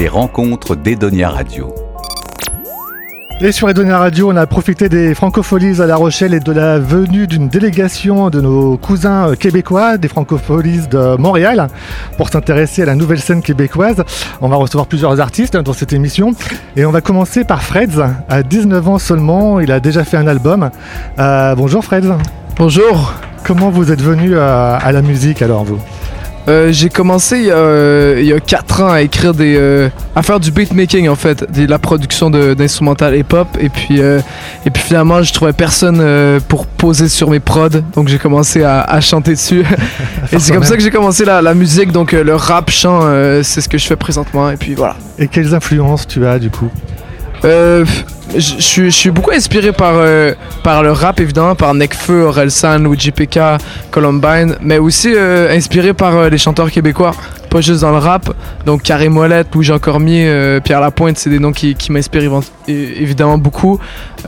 les rencontres d'Edonia Radio. Et sur Edonia Radio, on a profité des francopholies à La Rochelle et de la venue d'une délégation de nos cousins québécois des francopholies de Montréal pour s'intéresser à la nouvelle scène québécoise. On va recevoir plusieurs artistes dans cette émission et on va commencer par Freds. À 19 ans seulement, il a déjà fait un album. Euh, bonjour Freds. Bonjour. Comment vous êtes venu à, à la musique alors vous? Euh, j'ai commencé il y, a, euh, il y a 4 ans à écrire des. euh, à faire du beatmaking en fait, de la production d'instrumental hip-hop. Et puis, euh, et puis finalement, je trouvais personne pour poser sur mes prods. Donc j'ai commencé à, à chanter dessus. et c'est comme ça que j'ai commencé la, la musique. Donc le rap, chant, c'est ce que je fais présentement. Et puis voilà. Et quelles influences tu as du coup? Euh, je suis- beaucoup inspiré par, euh, par le rap, évidemment, par Nekfeu, Orelsan, Luigi PK, Columbine, mais aussi euh, inspiré par euh, les chanteurs québécois, pas juste dans le rap. Donc Carré Mollette, Louis-Jean Cormier, euh, Pierre Lapointe, c'est des noms qui, qui m'inspirent évidemment beaucoup.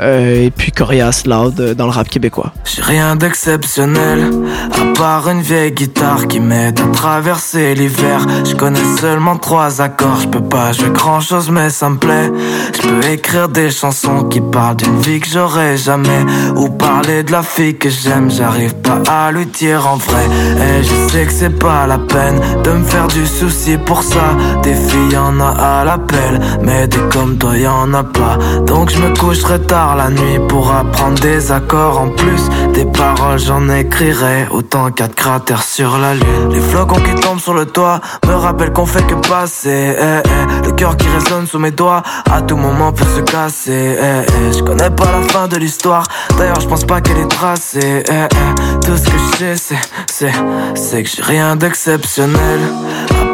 Euh, et puis Corias, Loud, euh, dans le rap québécois. J'ai rien d'exceptionnel, à part une vieille guitare qui m'aide à traverser l'hiver. Je connais seulement trois accords, je peux pas jouer grand chose mais ça me plaît. Je peux écrire des chansons qui parlent d'une vie que j'aurais jamais, ou parler de la fille que j'aime, j'arrive pas à lui dire en vrai. Et je sais que c'est pas la peine de me faire du souci pour ça. Des filles y'en a à l'appel, mais des comme toi y'en a pas. Donc je me coucherai tard la nuit pour apprendre des accords en plus. Des paroles j'en écrirai autant qu'à de cratères sur la lune. Les flocons qui tombent sur le toit me rappellent qu'on fait que passer. eh, eh. Le cœur qui résonne sous mes doigts à tout moment peut se casser. eh, eh. Je connais pas la fin de l'histoire, d'ailleurs je pense pas qu'elle est tracée. eh, eh. Tout ce que je sais c'est, c'est, c'est que j'ai rien d'exceptionnel.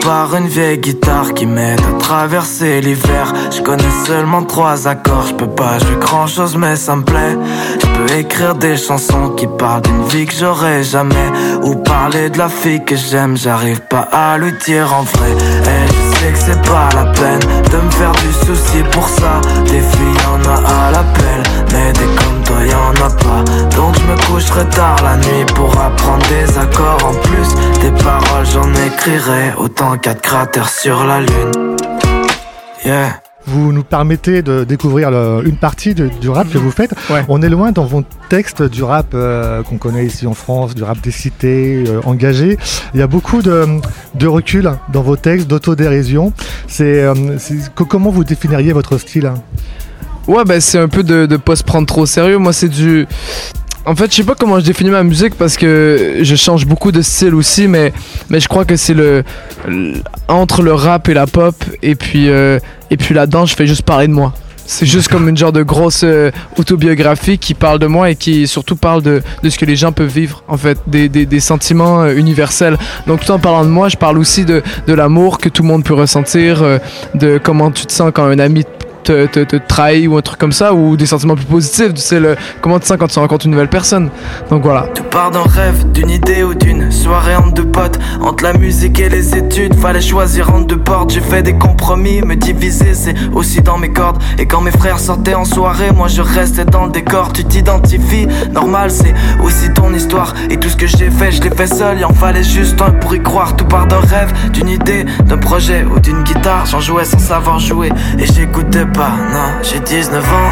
À part une vieille guitare qui m'aide à traverser l'hiver. Je connais seulement trois accords, je peux pas jouer grand chose mais ça me plaît. Je peux écrire des chansons qui parlent d'une vie que j'aurais jamais. Ou parler de la fille que j'aime, j'arrive pas à lui dire en vrai. Que c'est pas la peine de me faire du souci pour ça. Des filles y'en a à l'appel, mais des comme toi y'en a pas. Donc je me coucherai tard la nuit pour apprendre des accords en plus. Des paroles j'en écrirai autant qu'à cratères sur la lune. Yeah. Vous nous permettez de découvrir le- une partie de- du rap que vous faites. Ouais. On est loin dans vos textes du rap euh, qu'on connaît ici en France, du rap des cités, euh, engagé. Il y a beaucoup de, de recul dans vos textes, d'autodérision. C'est, euh, comment vous définiriez votre style? Ouais, ben c'est un peu de, de pas se prendre trop au sérieux. Moi, c'est du. En fait, je sais pas comment je définis ma musique parce que je change beaucoup de style aussi, mais, mais je crois que c'est entre le rap et la pop et puis euh, et là-dedans, je fais juste parler de moi. C'est juste comme une genre de grosse euh, autobiographie qui parle de moi et qui surtout parle de, ce que les gens peuvent vivre, en fait, des, sentiments euh, universels. Donc tout en parlant de moi, je parle aussi de, l'amour que tout le monde peut ressentir, de comment tu te sens quand un ami te, trahit ou un truc comme ça, ou des sentiments plus positifs, c'est le comment tu sens quand tu rencontres une nouvelle personne. Donc voilà. Tout part d'un rêve, d'une idée ou d'une soirée entre deux potes. Entre la musique et les études, fallait choisir entre deux portes. J'ai fait des compromis, me diviser, c'est aussi dans mes cordes. Et quand mes frères sortaient en soirée, moi je restais dans le décor. Tu t'identifies, normal, c'est aussi ton histoire. Et tout ce que j'ai fait, je l'ai fait seul. Il en fallait juste un pour y croire. Tout part d'un rêve, d'une idée, d'un projet ou d'une guitare. J'en jouais sans savoir jouer et j'écoutais pas. Non, j'ai 19 ans.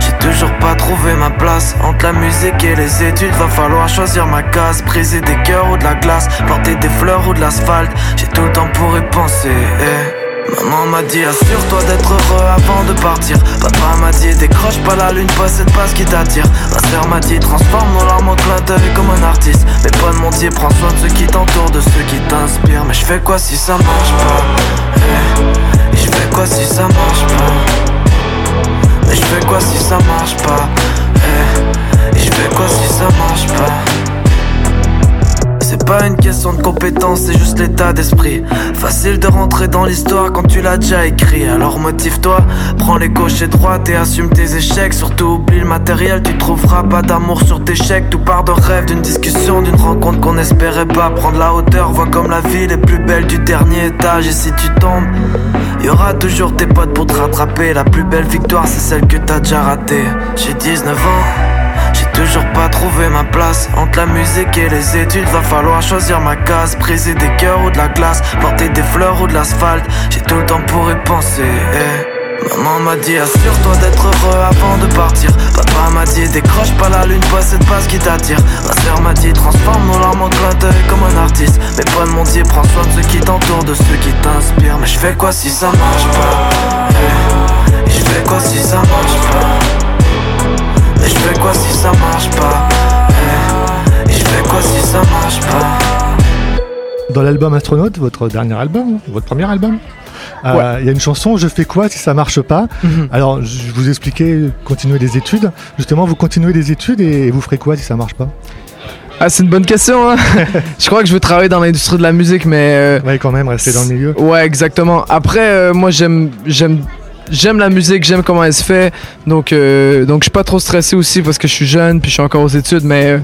J'ai toujours pas trouvé ma place entre la musique et les études. Va falloir choisir ma case, briser des cœurs ou de la glace, planter des fleurs ou de l'asphalte. J'ai tout le temps pour y penser. eh. Maman m'a dit assure-toi d'être heureux avant de partir. Papa m'a dit décroche pas la lune, pas ce qui t'attire. Ma sœur m'a dit transforme nos larmes en clin d'œil comme un artiste. Mes potes m'ont dit prends soin de ceux qui t'entourent, de ceux qui t'inspirent. Mais je fais quoi si ça marche pas Eh? Quoi si ça marche pas? Mais je fais quoi si ça marche pas? Eh, Et je fais quoi si ça marche pas? C'est pas une question de compétence, c'est juste l'état d'esprit. Facile de rentrer dans l'histoire quand tu l'as déjà écrit. Alors motive-toi, prends les gauches et droites et assume tes échecs. Surtout oublie le matériel, tu trouveras pas d'amour sur tes chèques. Tout part de rêve, d'une discussion, d'une rencontre qu'on espérait pas. Prendre la hauteur, vois comme la ville est plus belle du dernier étage. Et si tu tombes, y aura toujours tes potes pour te rattraper. La plus belle victoire, c'est celle que t'as déjà ratée. J'ai 19 ans. J'ai toujours pas trouvé ma place. Entre la musique et les études Va falloir choisir ma case. Briser des cœurs ou de la glace Porter des fleurs ou de l'asphalte. J'ai tout le temps pour y penser eh. Maman m'a dit assure-toi d'être heureux avant de partir. Papa m'a dit décroche pas la lune, pas cette base qui t'attire. Ma soeur m'a dit transforme nos larmes en clin d'œil comme un artiste. Mes points mon Dieu prends soin de ceux qui t'entourent, de ceux qui t'inspirent. Mais je fais quoi si ça marche pas eh? Je fais quoi si ça marche pas? Et je fais quoi si ça marche pas Et je fais quoi si ça marche pas? Dans l'album Astronaute, votre dernier album, votre premier album, il euh, y a une chanson Je fais quoi si ça marche pas? Mhm. Alors, je vous expliquais continuer des études. Justement, vous continuez des études et vous ferez quoi si ça marche pas? Ah, c'est une bonne question. Hein je crois que je veux travailler dans l'industrie de la musique, mais. Euh, ouais, quand même, rester dans le milieu. Ouais, exactement. Après, euh, moi, j'aime, j'aime j'aime la musique, j'aime comment elle se fait. Donc, euh, donc je suis pas trop stressé aussi parce que je suis jeune, puis je suis encore aux études, mais,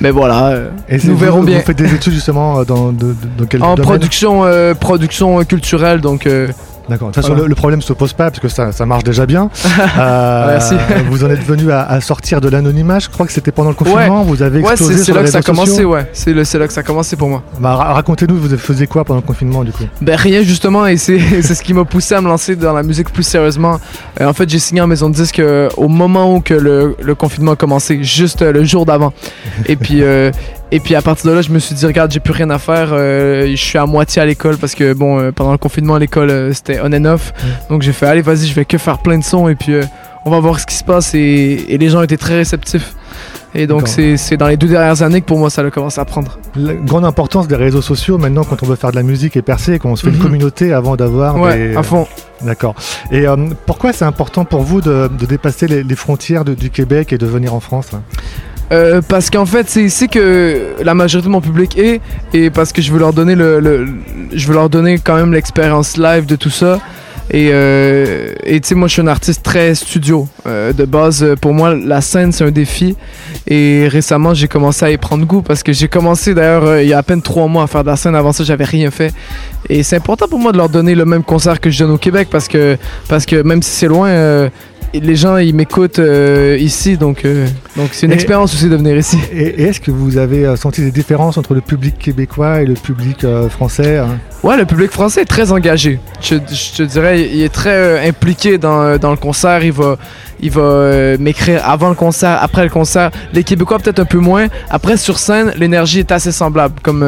mais voilà. Et nous verrons bien. Vous faites des études justement dans, dans quel En production, euh, production culturelle, donc. Euh, D'accord. De toute façon, le, problème ne se pose pas parce que ça, ça marche déjà bien. Euh, Merci. vous en êtes venu à, sortir de l'anonymat. Je crois que c'était pendant le confinement. Vous avez explosé ouais, c'est là que ça a commencé. Ouais, c'est là que ça a commencé pour moi. Bah, racontez-nous, vous faisiez quoi pendant le confinement du coup Ben rien justement, et c'est ce qui m'a poussé à me lancer dans la musique plus sérieusement. Euh, en fait, j'ai signé en maison de disque euh, au moment où que le, le confinement a commencé, juste le jour d'avant. et puis et puis à partir de là, je me suis dit, regarde, j'ai plus rien à faire. Euh, je suis à moitié à l'école parce que bon, euh, pendant le confinement, à l'école, euh, c'était on and off. Donc j'ai fait, allez, vas-y, je vais que faire plein de sons et puis on va voir ce qui se passe. Et, les gens étaient très réceptifs. Et donc c'est dans les deux dernières années que pour moi ça a commencé à prendre. La grande importance des réseaux sociaux maintenant quand on veut faire de la musique et percer, qu'on se fait une mhm. communauté avant d'avoir ouais, à fond. D'accord. Et pourquoi c'est important pour vous de, dépasser les, frontières du Québec et de venir en France euh, parce qu'en fait, c'est ici que la majorité de mon public est, et parce que je veux leur donner le, je veux leur donner quand même l'expérience live de tout ça. Et euh, tu sais, moi, je suis un artiste très studio. Euh, de base, pour moi, la scène, c'est un défi. Et récemment, j'ai commencé à y prendre goût parce que j'ai commencé d'ailleurs il y a à peine trois mois à faire de la scène. Avant ça, j'avais rien fait. Et c'est important pour moi de leur donner le même concert que je donne au Québec parce que, parce que même si c'est loin, les gens ils m'écoutent euh, ici donc euh, donc c'est une expérience aussi de venir ici. Et, est-ce que vous avez euh, senti des différences entre le public québécois et le public français hein? Ouais, le public français est très engagé. Je, te dirais, il est très impliqué dans, dans, le concert. Il va il va m'écrire avant le concert, après le concert. Les Québécois peut-être un peu moins. Après sur scène, l'énergie est assez semblable. Comme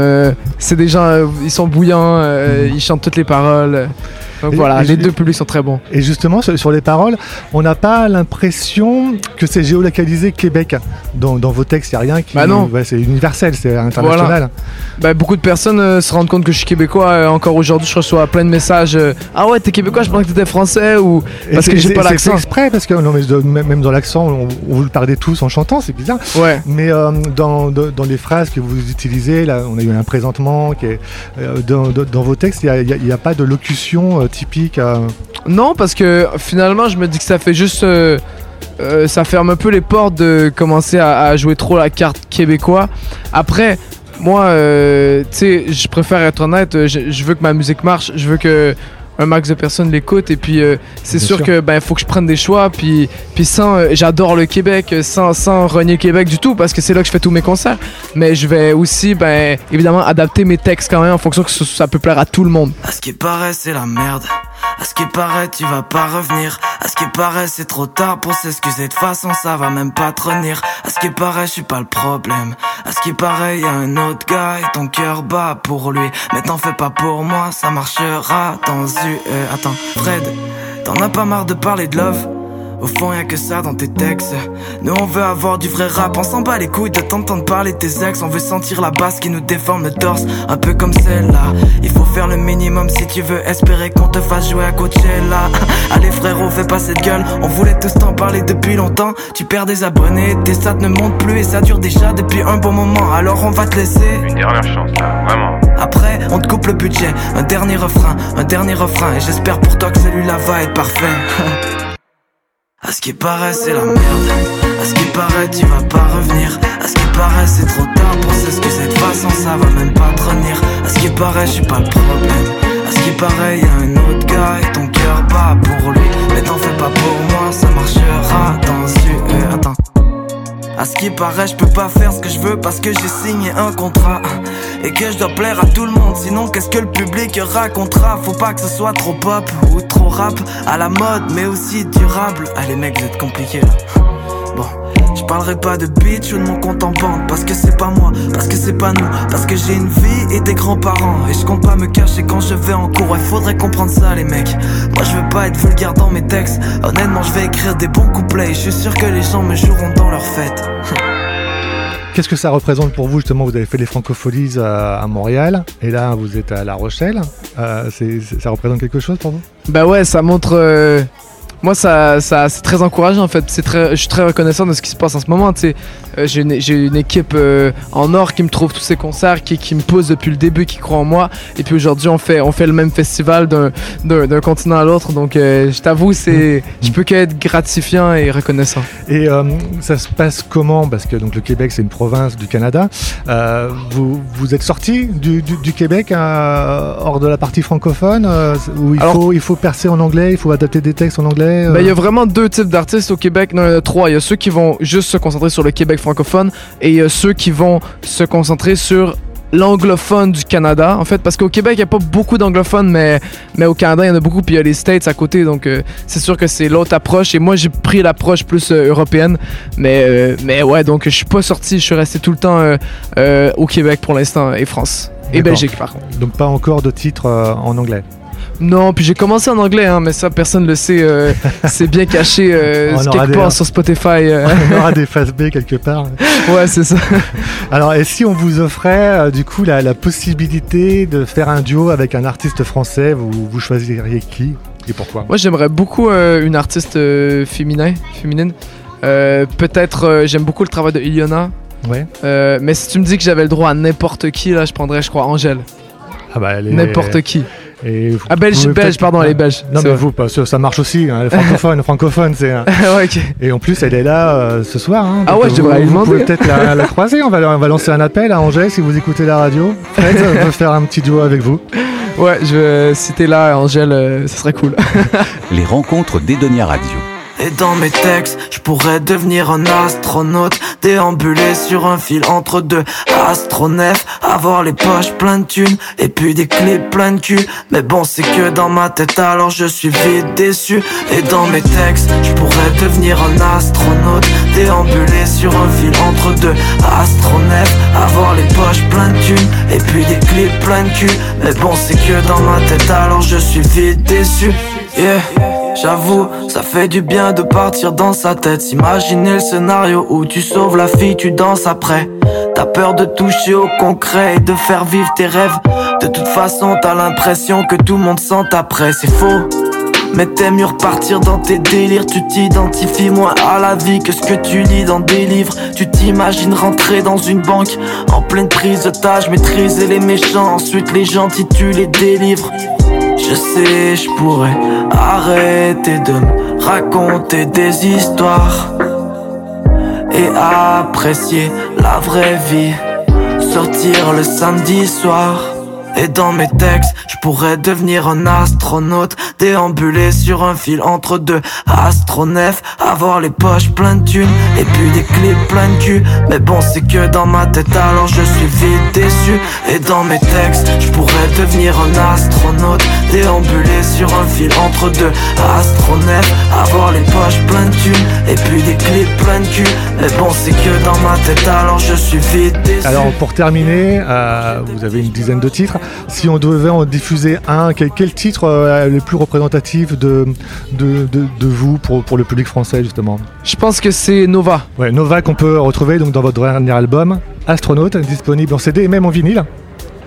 c'est des gens, ils sont bouillants, ils chantent toutes les paroles. Donc voilà, les deux publics sont très bons. Et justement, sur, les paroles, on n'a pas l'impression que c'est géolocalisé Québec. Dans, vos textes, il n'y a rien qui. Bah non. c'est universel, c'est international. Bah, beaucoup de personnes euh, se rendent compte que je suis québécois. Euh, encore aujourd'hui, je reçois plein de messages. Euh, ah ouais, t'es québécois, je pensais que t'étais français ou. Parce que j'ai pas l'accent. C'est exprès, parce que non, mais même dans l'accent, on, vous le parlez tous en chantant, c'est bizarre. Ouais. Mais dans, dans, les phrases que vous utilisez, là, on a eu un présentement qui est. dans, vos textes, il n'y a, a, pas de locution typique Non, parce que finalement, je me dis que ça fait juste. Euh, euh, ça ferme un peu les portes de commencer à, jouer trop la carte québécois. Après, moi, euh, tu sais, je préfère être honnête. je, veux que ma musique marche. Je veux que un max de personnes l'écoutent et puis euh, c'est sûr que ben faut que je prenne des choix puis puis sans euh, j'adore le Québec sans sans renier Québec du tout parce que c'est là que je fais tous mes concerts mais je vais aussi ben évidemment adapter mes textes quand même en fonction que ça peut plaire à tout le monde. À ce qui paraît c'est la merde. À ce qui paraît tu vas pas revenir. À ce qui paraît c'est trop tard pour s'excuser de façon ça va même pas te revenir. À ce qui paraît je suis pas le problème. À ce qui paraît y a un autre gars et ton cœur bat pour lui. Mais t'en fais pas pour moi ça marchera dans euh, attends, Fred, t'en as pas marre de parler de love? Au fond, y'a que ça dans tes textes. Nous, on veut avoir du vrai rap. On s'en bat les couilles de t'entendre parler de tes ex. On veut sentir la basse qui nous déforme le torse. Un peu comme celle-là. Il faut faire le minimum si tu veux espérer qu'on te fasse jouer à Coachella. Allez, frérot, fais pas cette gueule. On voulait tous t'en parler depuis longtemps. Tu perds des abonnés, tes stats ne montent plus et ça dure déjà depuis un bon moment. Alors, on va te laisser. Une dernière chance, là, vraiment. Après, on te coupe le budget. Un dernier refrain, un dernier refrain. Et j'espère pour toi que celui-là va être parfait. À ce qui paraît, c'est la merde. À ce qui paraît, tu vas pas revenir. À ce qui paraît, c'est trop tard pour s'excuser. De façon, ça va même pas te. À ce qui paraît, je suis pas le problème. À ce qui paraît, y a un autre gars et ton cœur bat pour lui. Mais t'en fais pas pour moi, ça marchera dans une. Attends. À ce qui paraît, je peux pas faire ce que je veux parce que j'ai signé un contrat. Et que je dois plaire à tout le monde, sinon qu'est-ce que le public racontera? Faut pas que ce soit trop pop ou trop rap, à la mode mais aussi durable. Les mecs, vous êtes compliqués là. Bon, je parlerai pas de bitch ou de mon compte en banque Parce que c'est pas moi, parce que c'est pas nous Parce que j'ai une vie et des grands-parents. Et je compte pas me cacher quand je vais en cours Ouais faudrait comprendre ça les mecs. Moi je veux pas être vulgaire dans mes textes. Honnêtement je vais écrire des bons couplets. Je suis sûr que les gens me joueront dans leur fête Qu'est-ce que ça représente pour vous justement? Vous avez fait les francopholies à, Montréal et là vous êtes à La Rochelle. Euh, ça représente quelque chose pour vous? Bah ouais, ça montre euh, moi, ça, ça c'est très encourageant en fait. C'est très, je suis très reconnaissant de ce qui se passe en ce moment. Tu euh, j'ai une, une, équipe euh, en or qui me trouve tous ces concerts, qui, qui, me pose depuis le début, qui croit en moi. Et puis aujourd'hui, on fait, on fait le même festival d'un continent à l'autre. Donc, euh, je t'avoue, c'est, je peux qu'être gratifiant et reconnaissant. Et ça se passe comment? Parce que donc le Québec, c'est une province du Canada. vous, vous êtes sorti du, du, Québec hors de la partie francophone où il faut, il faut percer en anglais, il faut adapter des textes en anglais? Ben, il y a vraiment deux types d'artistes au Québec. Non, il y en a trois. Il y a ceux qui vont juste se concentrer sur le Québec francophone et il y a ceux qui vont se concentrer sur l'anglophone du Canada, en fait, parce qu'au Québec, il n'y a pas beaucoup d'anglophones, mais, mais au Canada, il y en a beaucoup, puis il y a les States à côté, donc euh, c'est sûr que c'est l'autre approche, et moi, j'ai pris l'approche plus euh, européenne, mais, euh, mais ouais, donc je suis pas sorti, je suis resté tout le temps au Québec pour l'instant, et France, et Belgique, par contre. Donc pas encore de titres en anglais non, puis j'ai commencé en anglais, hein, mais ça, personne ne le sait. Euh, c'est bien caché euh, quelque part sur Spotify. Euh. On aura des phases B quelque part. ouais, c'est ça. Alors, et si on vous offrait du coup la, possibilité de faire un duo avec un artiste français, vous, vous choisiriez qui et pourquoi? Moi, j'aimerais beaucoup une artiste féminin, féminine. Peut-être, j'aime beaucoup le travail de Iliona. Ouais. mais si tu me dis que j'avais le droit à n'importe qui, là, je prendrais, je crois, Angèle. Ah bah, elle est... N'importe qui ah, belge, belge, pardon, elle est belge. Non, mais vous, ça marche aussi. Hein, francophone, francophone, c'est. ouais, Et en plus, elle est là euh, ce soir. Hein, ah ouais, je devrais. Vous pouvez peut-être la, croiser. On va, on va lancer un appel à Angèle si vous écoutez la radio. Fred veut faire un petit duo avec vous. Ouais, je, si t'es là, Angèle, euh, ce serait cool. Les rencontres d'Edonia Radio. Et dans mes textes, je pourrais devenir un astronaute, déambuler sur un fil entre deux astronefs, avoir les poches pleines de thunes, et puis des clips plein de cul. Mais bon, c'est que dans ma tête, alors je suis vite déçu. Et dans mes textes, je pourrais devenir un astronaute, déambuler sur un fil entre deux astronefs, avoir les poches pleines de thunes, et puis des clips plein de cul. Mais bon, c'est que dans ma tête, alors je suis vite déçu. Yeah. J'avoue, ça fait du bien de partir dans sa tête. Imaginer le scénario où tu sauves la fille, tu danses après. T'as peur de toucher au concret et de faire vivre tes rêves. De toute façon, t'as l'impression que tout le monde sent après, c'est faux. Mais t'aimes mieux repartir dans tes délires Tu t'identifies moins à la vie que ce que tu lis dans des livres Tu t'imagines rentrer dans une banque En pleine prise d'otage, maîtriser les méchants Ensuite les gentils tu les délivres je sais, je pourrais arrêter de me raconter des histoires et apprécier la vraie vie. Sortir le samedi soir. Et dans mes textes, je pourrais devenir un astronaute, déambuler sur un fil entre deux astronefs, avoir les poches pleines de thunes et puis des clips plein de cul. Mais bon, c'est que dans ma tête, alors je suis vite déçu. Et dans mes textes, je pourrais devenir un astronaute, déambuler sur un fil entre deux astronefs, avoir les poches pleines de thunes et puis des clips plein de cul. Mais bon, c'est que dans ma tête, alors je suis vite déçu. Alors pour terminer, euh, vous avez une dizaine de titres. Si on devait en diffuser un, quel, titre euh, est le plus représentatif de, de, de, vous pour, pour, le public français justement Je pense que c'est Nova. Ouais, Nova qu'on peut retrouver donc dans votre dernier album, Astronaute, disponible en CD et même en vinyle.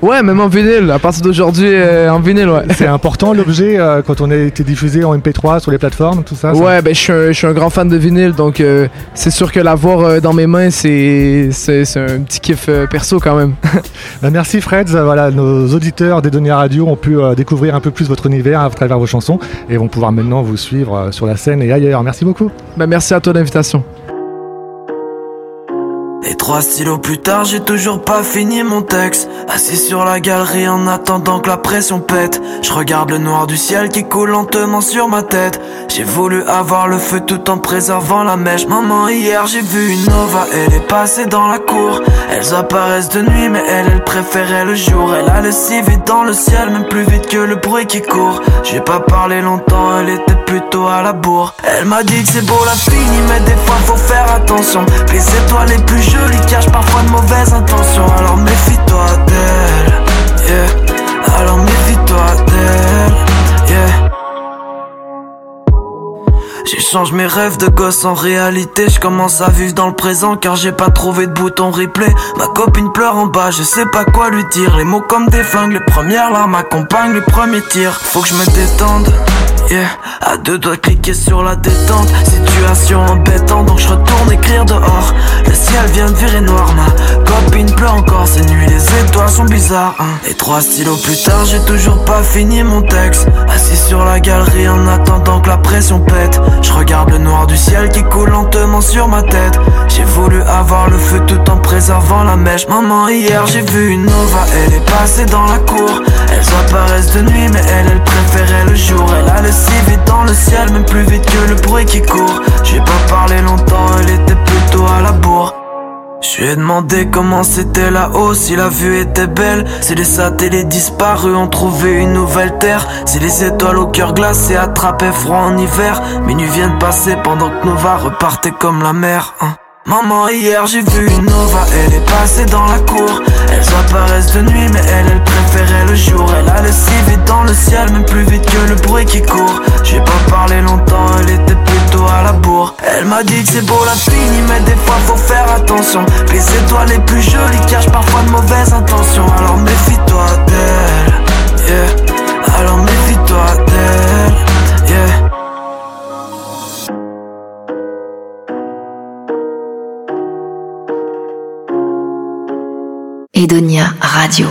Ouais, même en vinyle, à partir d'aujourd'hui euh, en vinyle, ouais. C'est important l'objet euh, quand on a été diffusé en MP3 sur les plateformes, tout ça Ouais, ben, je, suis un, grand fan de vinyle, donc euh, c'est sûr que l'avoir dans mes mains, c'est un petit kiff perso quand même. Ben, merci Fred, voilà, nos auditeurs des données radio ont pu découvrir un peu plus votre univers à travers vos chansons et vont pouvoir maintenant vous suivre sur la scène et ailleurs. Merci beaucoup. Ben, merci à toi l'invitation. Et trois stylos plus tard, j'ai toujours pas fini mon texte. Assis sur la galerie en attendant que la pression pète. Je regarde le noir du ciel qui coule lentement sur ma tête. J'ai voulu avoir le feu tout en préservant la mèche. Maman, hier j'ai vu une Nova, elle est passée dans la cour. Elles apparaissent de nuit, mais elle, elle préférait le jour. Elle a le si vite dans le ciel, même plus vite que le bruit qui court. J'ai pas parlé longtemps, elle était plutôt à la bourre. Elle m'a dit que c'est beau la fini, mais des fois faut faire attention. Les étoiles les plus jolies cachent parfois de mauvaises intentions. Alors méfie-toi d'elle, yeah. Alors méfie-toi d'elle, yeah. J'échange mes rêves de gosse en réalité Je commence à vivre dans le présent car j'ai pas trouvé de bouton replay Ma copine pleure en bas, je sais pas quoi lui dire Les mots comme des flingues, les premières larmes accompagnent les premiers tirs Faut que je me détende Yeah, à deux doigts cliquer sur la détente. Situation embêtante donc je retourne écrire dehors. Le ciel vient de virer noir Ma copine pleure encore. Ces nuits Les étoiles sont bizarres hein. Et trois stylos plus tard j'ai toujours pas fini mon texte. Assis sur la galerie en attendant que la pression pète. Je regarde le noir du ciel qui coule lentement sur ma tête. J'ai voulu avoir le feu tout en préservant la mèche. Maman hier j'ai vu une Nova. Elle est passée dans la cour. Elles apparaissent de nuit mais elle elle préférait le jour. Elle a le si vite dans le ciel, même plus vite que le bruit qui court. J'ai pas parlé longtemps, elle était plutôt à la bourre. Je lui ai demandé comment c'était là-haut, si la vue était belle. Si les satellites disparus ont trouvé une nouvelle terre. Si les étoiles au cœur glacé attrapaient froid en hiver. Minuit vient de passer pendant que Nova repartait comme la mer. Hein. Maman, hier j'ai vu une Nova, elle est passée dans la cour. Elles apparaissent de nuit, mais elle, elle préférait Elle allait si vite dans le ciel, même plus vite que le bruit qui court. J'ai pas parlé longtemps, elle était plutôt à la bourre. Elle m'a dit que c'est beau la fini, mais des fois faut faire attention. Les étoiles les plus jolies cachent parfois de mauvaises intentions. Alors méfie-toi d'elle, yeah. Alors méfie-toi d'elle, yeah. Edonia Radio.